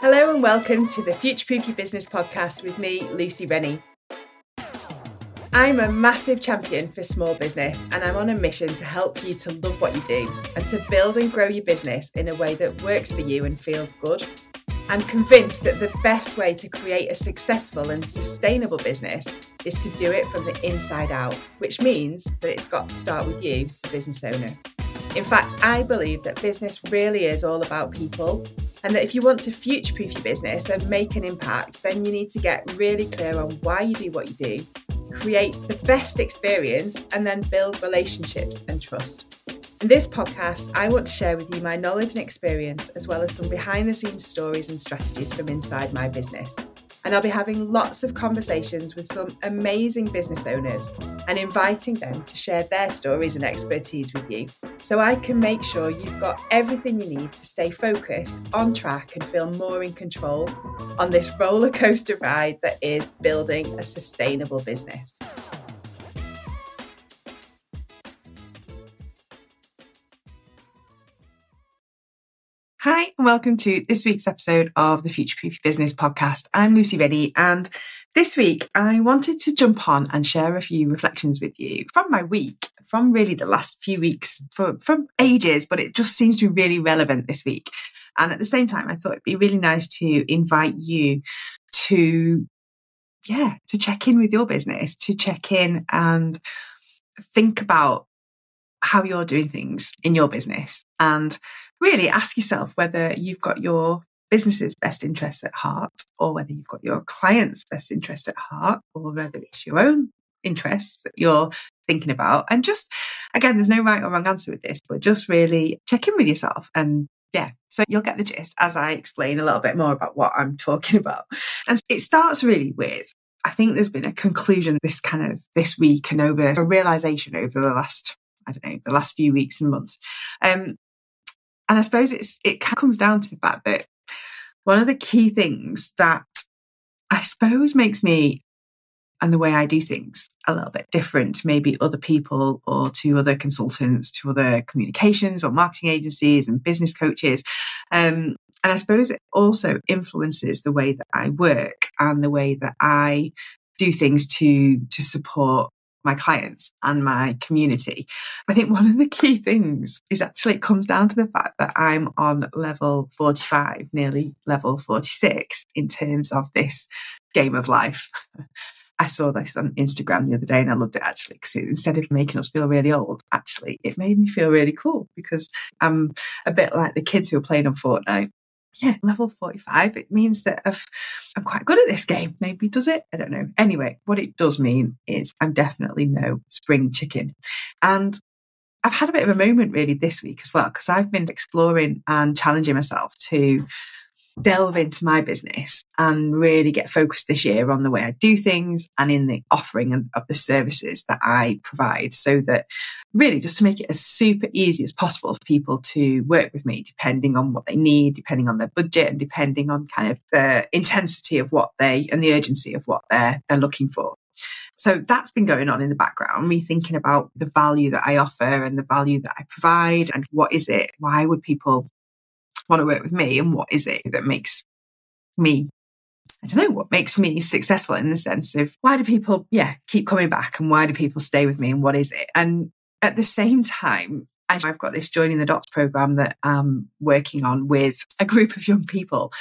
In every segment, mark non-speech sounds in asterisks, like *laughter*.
Hello and welcome to the Future Proof Your Business podcast with me, Lucy Rennie. I'm a massive champion for small business and I'm on a mission to help you to love what you do and to build and grow your business in a way that works for you and feels good. I'm convinced that the best way to create a successful and sustainable business is to do it from the inside out, which means that it's got to start with you, the business owner. In fact, I believe that business really is all about people and that if you want to future proof your business and make an impact, then you need to get really clear on why you do what you do, create the best experience, and then build relationships and trust. In this podcast, I want to share with you my knowledge and experience, as well as some behind the scenes stories and strategies from inside my business and I'll be having lots of conversations with some amazing business owners and inviting them to share their stories and expertise with you so I can make sure you've got everything you need to stay focused, on track, and feel more in control on this roller coaster ride that is building a sustainable business. Hi, and welcome to this week's episode of the Future Proof Business podcast. I'm Lucy Rennie, and this week I wanted to jump on and share a few reflections with you from my week, from really the last few weeks, for, from ages, but it just seems to be really relevant this week. And at the same time, I thought it'd be really nice to invite you to, yeah, to check in with your business, to check in and think about how you're doing things in your business and really ask yourself whether you've got your business's best interests at heart or whether you've got your client's best interest at heart or whether it's your own interests that you're thinking about. And just, again, there's no right or wrong answer with this, but just really check in with yourself and yeah, so you'll get the gist as I explain a little bit more about what I'm *laughs* talking about. And it starts really with I think there's been a conclusion this kind of this week and over a realization over the last, I don't know, the last few weeks and months. Um, and I suppose it's, it comes down to the fact that one of the key things that I suppose makes me and the way I do things a little bit different maybe other people or to other consultants, to other communications or marketing agencies and business coaches. Um, and I suppose it also influences the way that I work and the way that I do things to, to support my clients and my community. I think one of the key things is actually it comes down to the fact that I'm on level 45, nearly level 46 in terms of this game of life. *laughs* I saw this on Instagram the other day and I loved it actually because instead of making us feel really old, actually it made me feel really cool because I'm a bit like the kids who are playing on Fortnite yeah, level 45. It means that i am quite good at this game. Maybe does it? I don't know. Anyway, what it does mean is I'm definitely no spring chicken. And I've had a bit of a moment really this week as well, because I've been exploring and challenging myself to delve into my business and really get focused this year on the way I do things and in the offering of the services that I provide so that really just to make it as super easy as possible for people to work with me depending on what they need, depending on their budget and depending on kind of the intensity of what they and the urgency of what they're, they're looking for. So that's been going on in the background, me thinking about the value that I offer and the value that I provide and what is it? Why would people want to work with me and what is it that makes me I don't know what makes me successful in the sense of why do people, yeah, keep coming back and why do people stay with me and what is it? And at the same time, I've got this joining the dots program that I'm working on with a group of young people.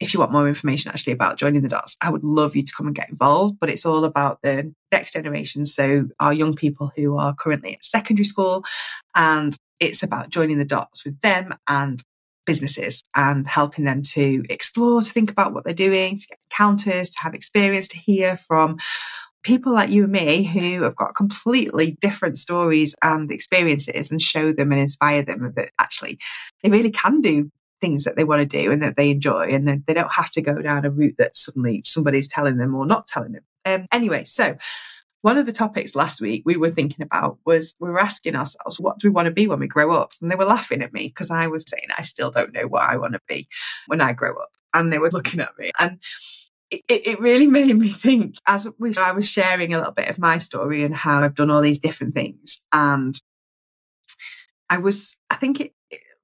If you want more information actually about joining the dots, I would love you to come and get involved. But it's all about the next generation. So our young people who are currently at secondary school and it's about joining the dots with them and businesses and helping them to explore, to think about what they're doing, to get encounters, to have experience, to hear from people like you and me who have got completely different stories and experiences and show them and inspire them that actually they really can do things that they want to do and that they enjoy and they don't have to go down a route that suddenly somebody's telling them or not telling them. Um, anyway, so one of the topics last week we were thinking about was we were asking ourselves, what do we want to be when we grow up? And they were laughing at me because I was saying, I still don't know what I want to be when I grow up. And they were looking at me. And it, it really made me think as I was sharing a little bit of my story and how I've done all these different things. And I was, I think it,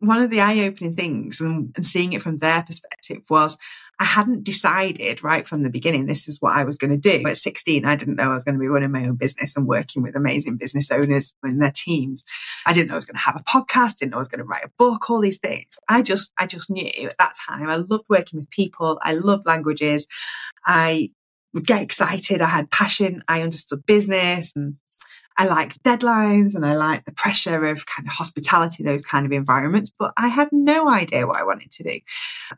one of the eye opening things and, and seeing it from their perspective was I hadn't decided right from the beginning, this is what I was going to do. At 16, I didn't know I was going to be running my own business and working with amazing business owners and their teams. I didn't know I was going to have a podcast, didn't know I was going to write a book, all these things. I just, I just knew at that time, I loved working with people. I loved languages. I would get excited. I had passion. I understood business and I liked deadlines and I liked the pressure of kind of hospitality, those kind of environments, but I had no idea what I wanted to do.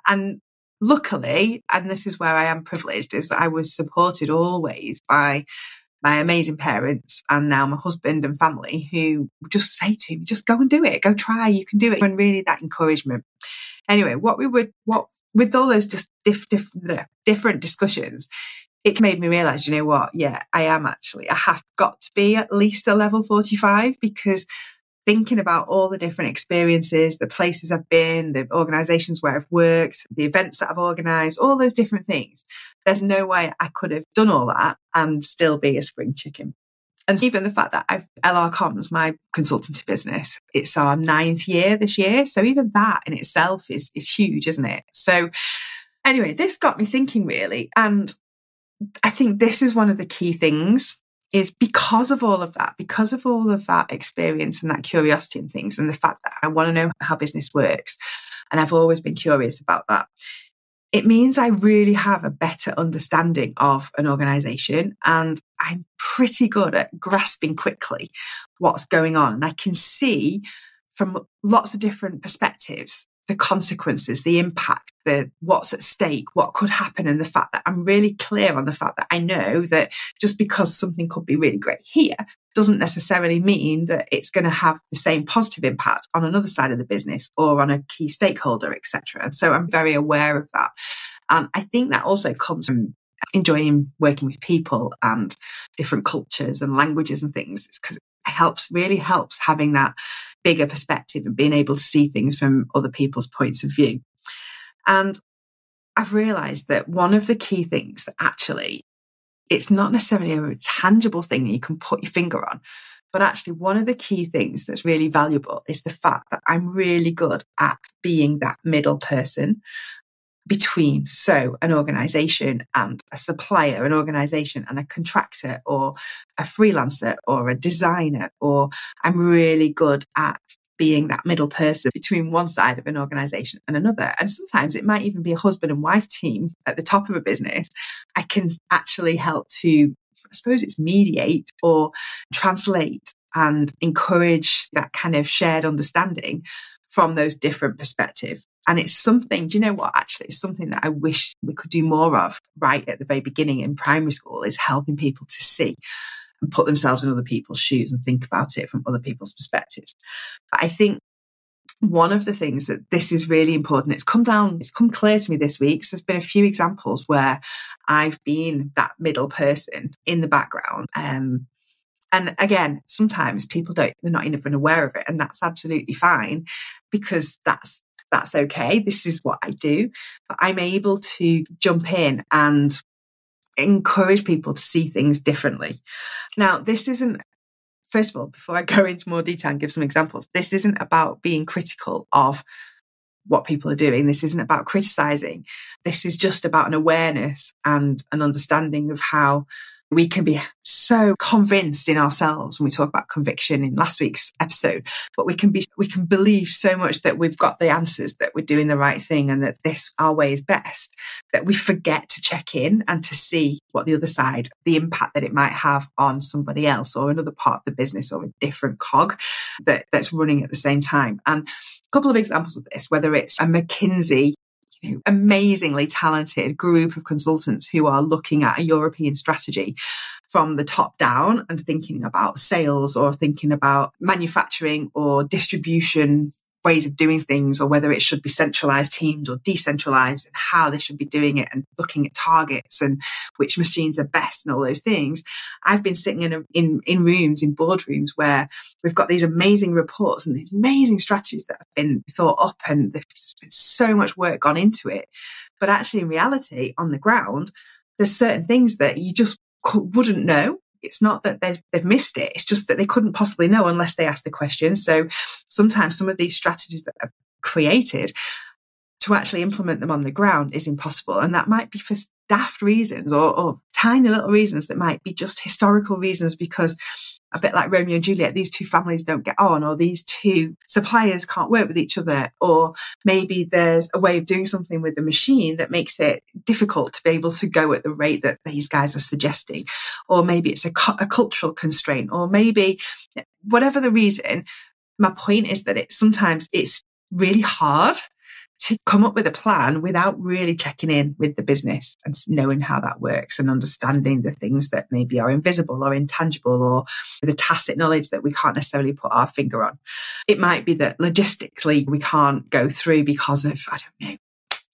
And luckily, and this is where I am privileged, is that I was supported always by my amazing parents and now my husband and family who just say to me, just go and do it, go try, you can do it. And really that encouragement. Anyway, what we would, what, with all those just diff, diff, different discussions, it made me realize, you know what? Yeah, I am actually, I have got to be at least a level 45 because thinking about all the different experiences, the places I've been, the organizations where I've worked, the events that I've organized, all those different things. There's no way I could have done all that and still be a spring chicken. And even the fact that I've LR Comms, my consultancy business, it's our ninth year this year. So even that in itself is, is huge, isn't it? So anyway, this got me thinking really. And I think this is one of the key things is because of all of that, because of all of that experience and that curiosity and things, and the fact that I want to know how business works. And I've always been curious about that. It means I really have a better understanding of an organization and I'm pretty good at grasping quickly what's going on. And I can see from lots of different perspectives the consequences, the impact, the what's at stake, what could happen, and the fact that I'm really clear on the fact that I know that just because something could be really great here doesn't necessarily mean that it's going to have the same positive impact on another side of the business or on a key stakeholder, etc. And so I'm very aware of that. And I think that also comes from enjoying working with people and different cultures and languages and things. It's because helps, really helps having that bigger perspective and being able to see things from other people's points of view. And I've realized that one of the key things that actually it's not necessarily a tangible thing that you can put your finger on, but actually one of the key things that's really valuable is the fact that I'm really good at being that middle person between so an organization and a supplier an organization and a contractor or a freelancer or a designer or i'm really good at being that middle person between one side of an organization and another. And sometimes it might even be a husband and wife team at the top of a business. I can actually help to i suppose it's mediate or translate and encourage that kind of shared understanding from those different perspectives and it's something, do you know what? Actually, it's something that I wish we could do more of right at the very beginning in primary school is helping people to see and put themselves in other people's shoes and think about it from other people's perspectives. But I think one of the things that this is really important, it's come down, it's come clear to me this week. So there's been a few examples where I've been that middle person in the background. Um, and again, sometimes people don't, they're not even aware of it. And that's absolutely fine because that's that's okay. This is what I do. But I'm able to jump in and encourage people to see things differently. Now, this isn't, first of all, before I go *laughs* into more detail and give some examples, this isn't about being critical of what people are doing. This isn't about criticizing. This is just about an awareness and an understanding of how we can be so convinced in ourselves when we talk about conviction in last week's episode, but we can be, we can believe so much that we've got the answers, that we're doing the right thing and that this, our way is best, that we forget to check in and to see what the other side, the impact that it might have on somebody else or another part of the business or a different cog that, that's running at the same time. And a couple of examples of this, whether it's a McKinsey know, amazingly talented group of consultants who are looking at a European strategy from the top down and thinking about sales or thinking about manufacturing or distribution ways of doing things or whether it should be centralized teams or decentralized and how they should be doing it and looking at targets and which machines are best and all those things. I've been sitting in, a, in, in rooms, in boardrooms where we've got these amazing reports and these amazing strategies that have been thought up and there's been so much work gone into it. But actually in reality on the ground, there's certain things that you just wouldn't know it's not that they've, they've missed it. It's just that they couldn't possibly know unless they asked the question. So sometimes some of these strategies that have created to actually implement them on the ground is impossible. And that might be for daft reasons or, or tiny little reasons that might be just historical reasons because a bit like Romeo and Juliet, these two families don't get on, or these two suppliers can't work with each other, or maybe there's a way of doing something with the machine that makes it difficult to be able to go at the rate that these guys are suggesting, or maybe it's a, a cultural constraint, or maybe whatever the reason. My point is that it sometimes it's really hard to come up with a plan without really checking in with the business and knowing how that works and understanding the things that maybe are invisible or intangible or the tacit knowledge that we can't necessarily put our finger on. It might be that logistically we can't go through because of, I don't know,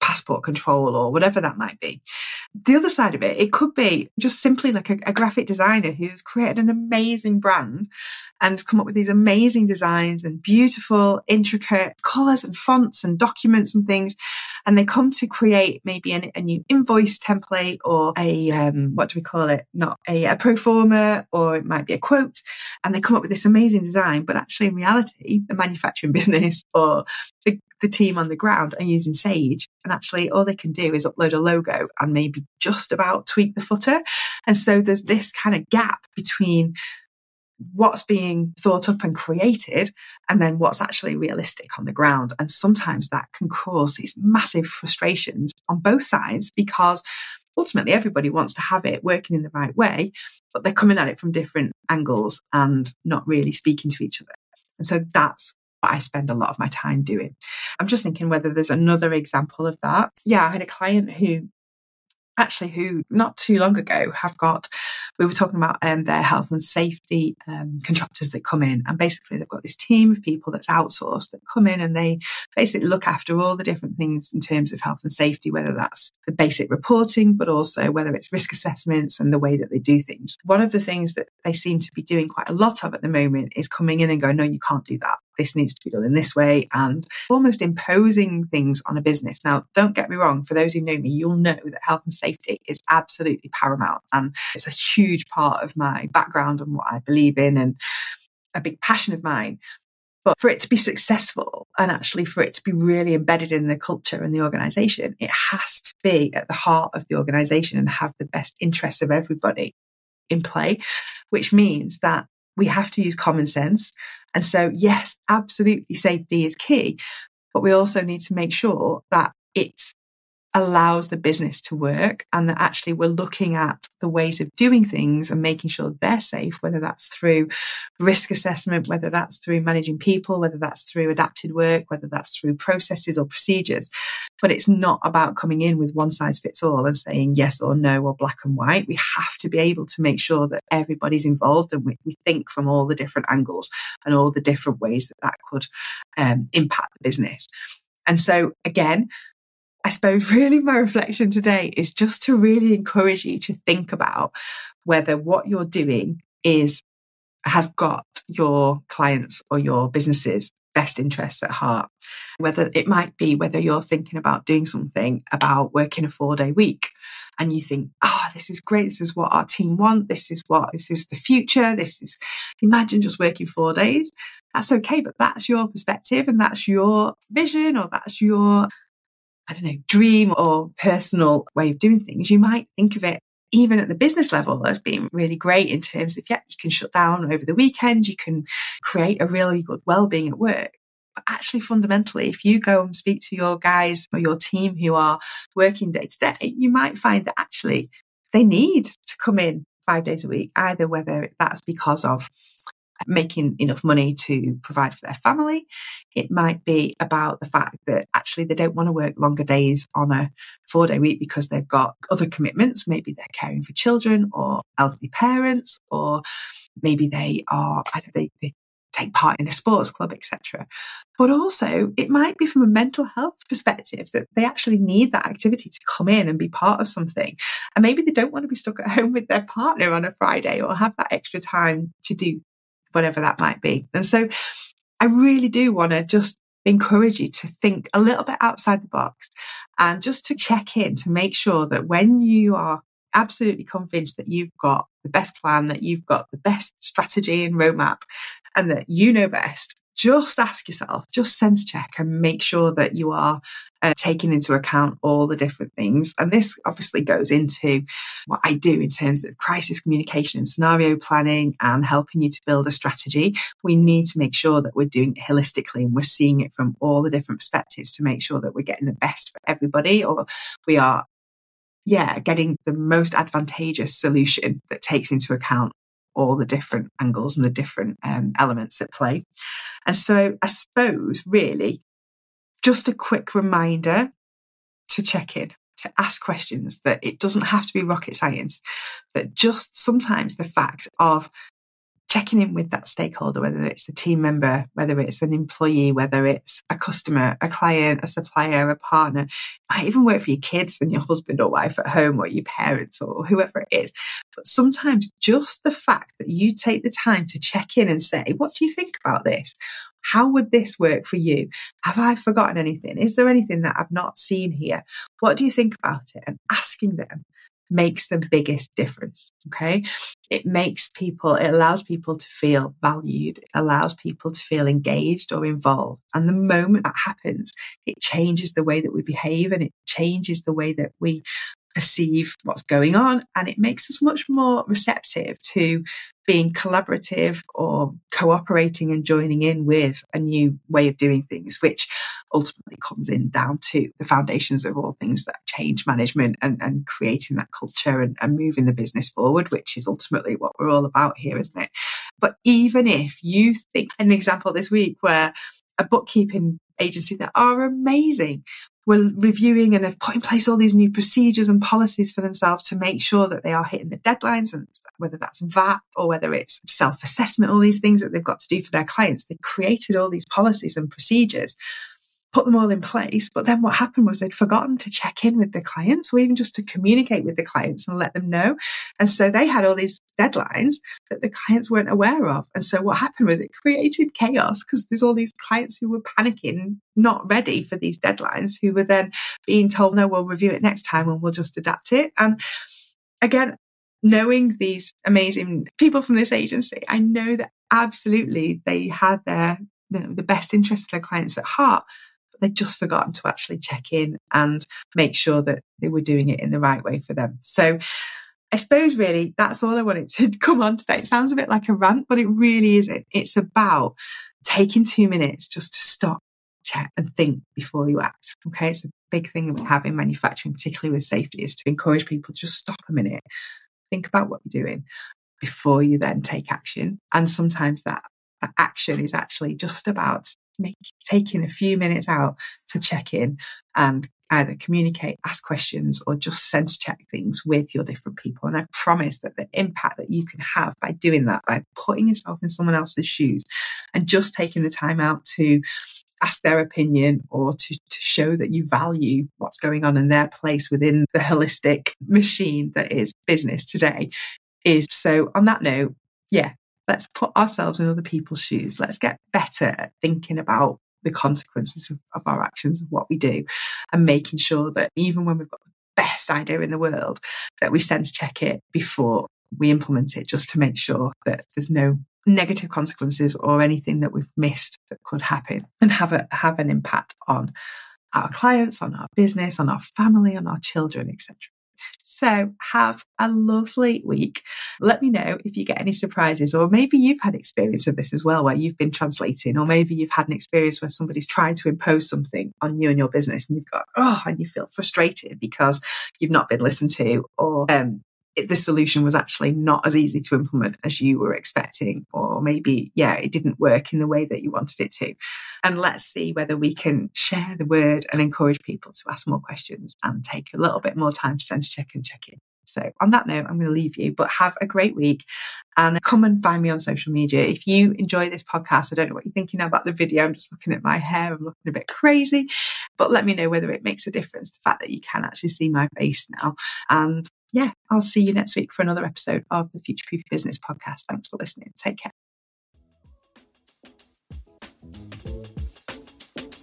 passport control or whatever that might be. The other side of it, it could be just simply like a, a, graphic designer who's created an amazing brand and come up with these amazing designs and beautiful, intricate colors and fonts and documents and things. And they come to create maybe an, a new invoice template or a, um, what do we call it? Not a, a pro forma or it might be a quote. And they come up with this amazing design, but actually in reality, the manufacturing *laughs* business or the the team on the ground are using Sage. And actually, all they can do is upload a logo and maybe just about tweak the footer. And so there's this kind of gap between what's being thought up and created and then what's actually realistic on the ground. And sometimes that can cause these massive frustrations on both sides because ultimately everybody wants to have it working in the right way, but they're coming at it from different angles and not really speaking to each other. And so that's what I spend a lot of my time doing. I'm just thinking whether there's another example of that. Yeah, I had a client who actually who not too long ago have got we were talking about um, their health and safety um, contractors that come in and basically they've got this team of people that's outsourced that come in and they basically look after all the different things in terms of health and safety whether that's the basic reporting but also whether it's risk assessments and the way that they do things one of the things that they seem to be doing quite a lot of at the moment is coming in and going no you can't do that this needs to be done in this way and almost imposing things on a business. Now, don't get me wrong, for those who know me, you'll know that health and safety is absolutely paramount and it's a huge part of my background and what I believe in and a big passion of mine. But for it to be successful and actually for it to be really embedded in the culture and the organization, it has to be at the heart of the organization and have the best interests of everybody in play, which means that we have to use common sense. And so, yes, absolutely safety is key, but we also need to make sure that it's allows the business to work and that actually we're looking at the ways of doing things and making sure they're safe, whether that's through risk assessment, whether that's through managing people, whether that's through adapted work, whether that's through processes or procedures. But it's not about coming in with one size fits all and saying yes or no or black and white. We have to be able to make sure that everybody's involved and we, we think from all the different angles and all the different ways that that could um, impact the business. And so again, I suppose *laughs* really my reflection today is just to really encourage you to think about whether what you're doing is has got your clients or your businesses best interests at heart. Whether it might be whether you're thinking about doing something about working a four day week and you think, oh, this is great. This is what our team want. This is what, this is the future. This is, imagine just working four days. That's okay. But that's your perspective and that's your vision or that's your I don't know, dream or personal way of doing things, you might think of it even at the business level as being really great in terms of, yeah, you can shut down over the weekend, you can create a really good well-being at work. But actually, fundamentally, if you go and speak to your guys or your team who are working day to day, you might find that actually they need to come in five days a week, either whether that's because of making enough money to provide for their family. It might be about the fact that actually they don't want to work longer days on a four day week because they've got other commitments. Maybe they're caring for children or elderly parents, or maybe they are, I don't, they, they take part in a sports club, etc. But also, it might be from a mental health perspective that they actually need that activity to come in and be part of something. And maybe they don't want to be stuck at *laughs* home with their partner on a Friday or have that extra time to do whatever that might be. And so I really do want to just encourage you to think a little bit outside the box and just to check in to make sure that when you are absolutely convinced that you've got the best plan, that you've got the best strategy and roadmap, and that you know best, just ask yourself, just sense check and make sure that you are uh, taking into account all the different things. And this obviously goes into what I do in terms of crisis communication and scenario planning and helping you to build a strategy. We need to make sure that we're doing it holistically and we're seeing it from all the different perspectives to make sure that we're getting the best for everybody or we are yeah, getting the most advantageous solution that takes into account all the different angles and the different um, elements at play. And so I suppose really just a quick reminder to check in, to ask questions, that it doesn't have to be rocket science, that just sometimes the fact of checking in with that stakeholder, whether it's a team member, whether it's an employee, whether it's a customer, a client, a supplier, a partner, I even work for your kids and your husband or wife at home or your parents or whoever it is. But sometimes just the fact that you take the time to check in and say, what do you think about this? How would this work for you? Have I forgotten anything? Is there anything that I've not seen here? What do you think about it? And asking them makes the biggest difference. Okay. It makes people, it allows people to feel valued. It allows people to feel engaged or involved. And the moment that happens, it changes the way that we behave and it changes the way that we perceive what's going on. And it makes us much more receptive to being collaborative or cooperating and joining in with a new way of doing things, which ultimately comes in down to the foundations of all things that change management and, and creating that culture and, and moving the business forward, which is ultimately what we're all about here, isn't it? But even if you think an example this week where a bookkeeping agency that are amazing were reviewing and have put in place all these new procedures and policies for themselves to make sure that they are hitting the deadlines and whether that's VAT or whether it's self assessment, all these things that they've got to do for their clients. They've created all these policies and procedures put them all in place. But then what happened was they'd forgotten to check in with the clients or even just to communicate with the clients and let them know. And so they had all these deadlines that the clients weren't aware of. And so what happened was it created chaos because there's all these clients who were panicking, not ready for these deadlines, who were then being told, no, we'll review it next time and we'll just adapt it. And again, knowing these amazing people from this agency, I know that absolutely they had their you know, the best interest of their clients at heart they'd just forgotten to actually check in and make sure that they were doing it in the right way for them. So I suppose really that's all I wanted to *laughs* come on today. It sounds a bit like a rant, but it really isn't. It's about taking two minutes just to stop, check and think before you act. Okay. It's a big thing that we have in manufacturing, particularly with safety, is to encourage people just stop a minute, think about what you're doing before you then take action. And sometimes that action is actually just about make, taking a few minutes out to check in and either communicate, ask questions, or just sense check things with your different people. And I promise that the impact that you can have by doing that, by putting yourself in someone else's shoes and just taking the time out to ask their opinion or to, to show that you value what's going on in their place within the holistic machine that is business today is so on that note, yeah, let's put ourselves in other people's shoes. Let's get better at thinking about the consequences of, of our actions, of what we do, and making sure that even when we've got the best idea in the world, that we sense check it before we implement it, just to make sure that there's no negative consequences or anything that we've missed that could happen and have a have an impact on our clients, on our business, on our family, on our children, etc. So have a lovely week. Let me know if you get any surprises, or maybe you've had experience of this as well, where you've been translating, or maybe you've had an experience where somebody's tried to impose something on you and your business, and you've got oh, and you feel frustrated because you've not been listened to, or um, the solution was actually not as easy to implement as you were expecting, or maybe, yeah, it didn't work in the way that you wanted it to. And let's see whether we can share the word and encourage people to ask more questions and take a little bit more time to sense check and check in. So, on that note, I'm going to leave you, but have a great week and come and find me on social media. If you enjoy this podcast, I don't know what you're thinking about the video. I'm just looking at my hair. I'm looking a bit crazy, but let me know whether it makes a difference. The fact that you can actually see my face now. And yeah, I'll see you next week for another episode of the Future Proof Your Business Podcast. Thanks for listening. Take care.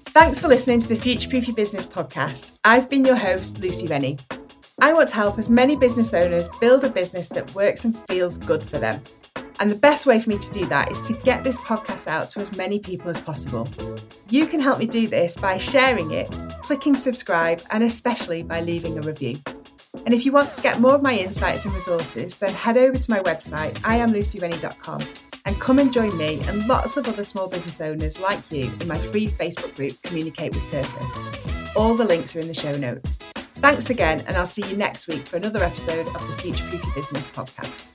Thanks for listening to the Future Proof Your Business Podcast. I've been your host, Lucy Rennie. I want to help as many business owners build a business that works and feels good for them. And the best way for me to do that is to get this podcast out to as many people as possible. You can help me do this by sharing it, clicking subscribe, and especially by leaving a review. And if you want to get more of my insights and resources, then head over to my website, iamlucyrennie.com, and come and join me and lots of other small business owners like you in my free Facebook group, Communicate with Purpose. All the links are in the show notes. Thanks again, and I'll see you next week for another episode of the Future Proof Your Business podcast.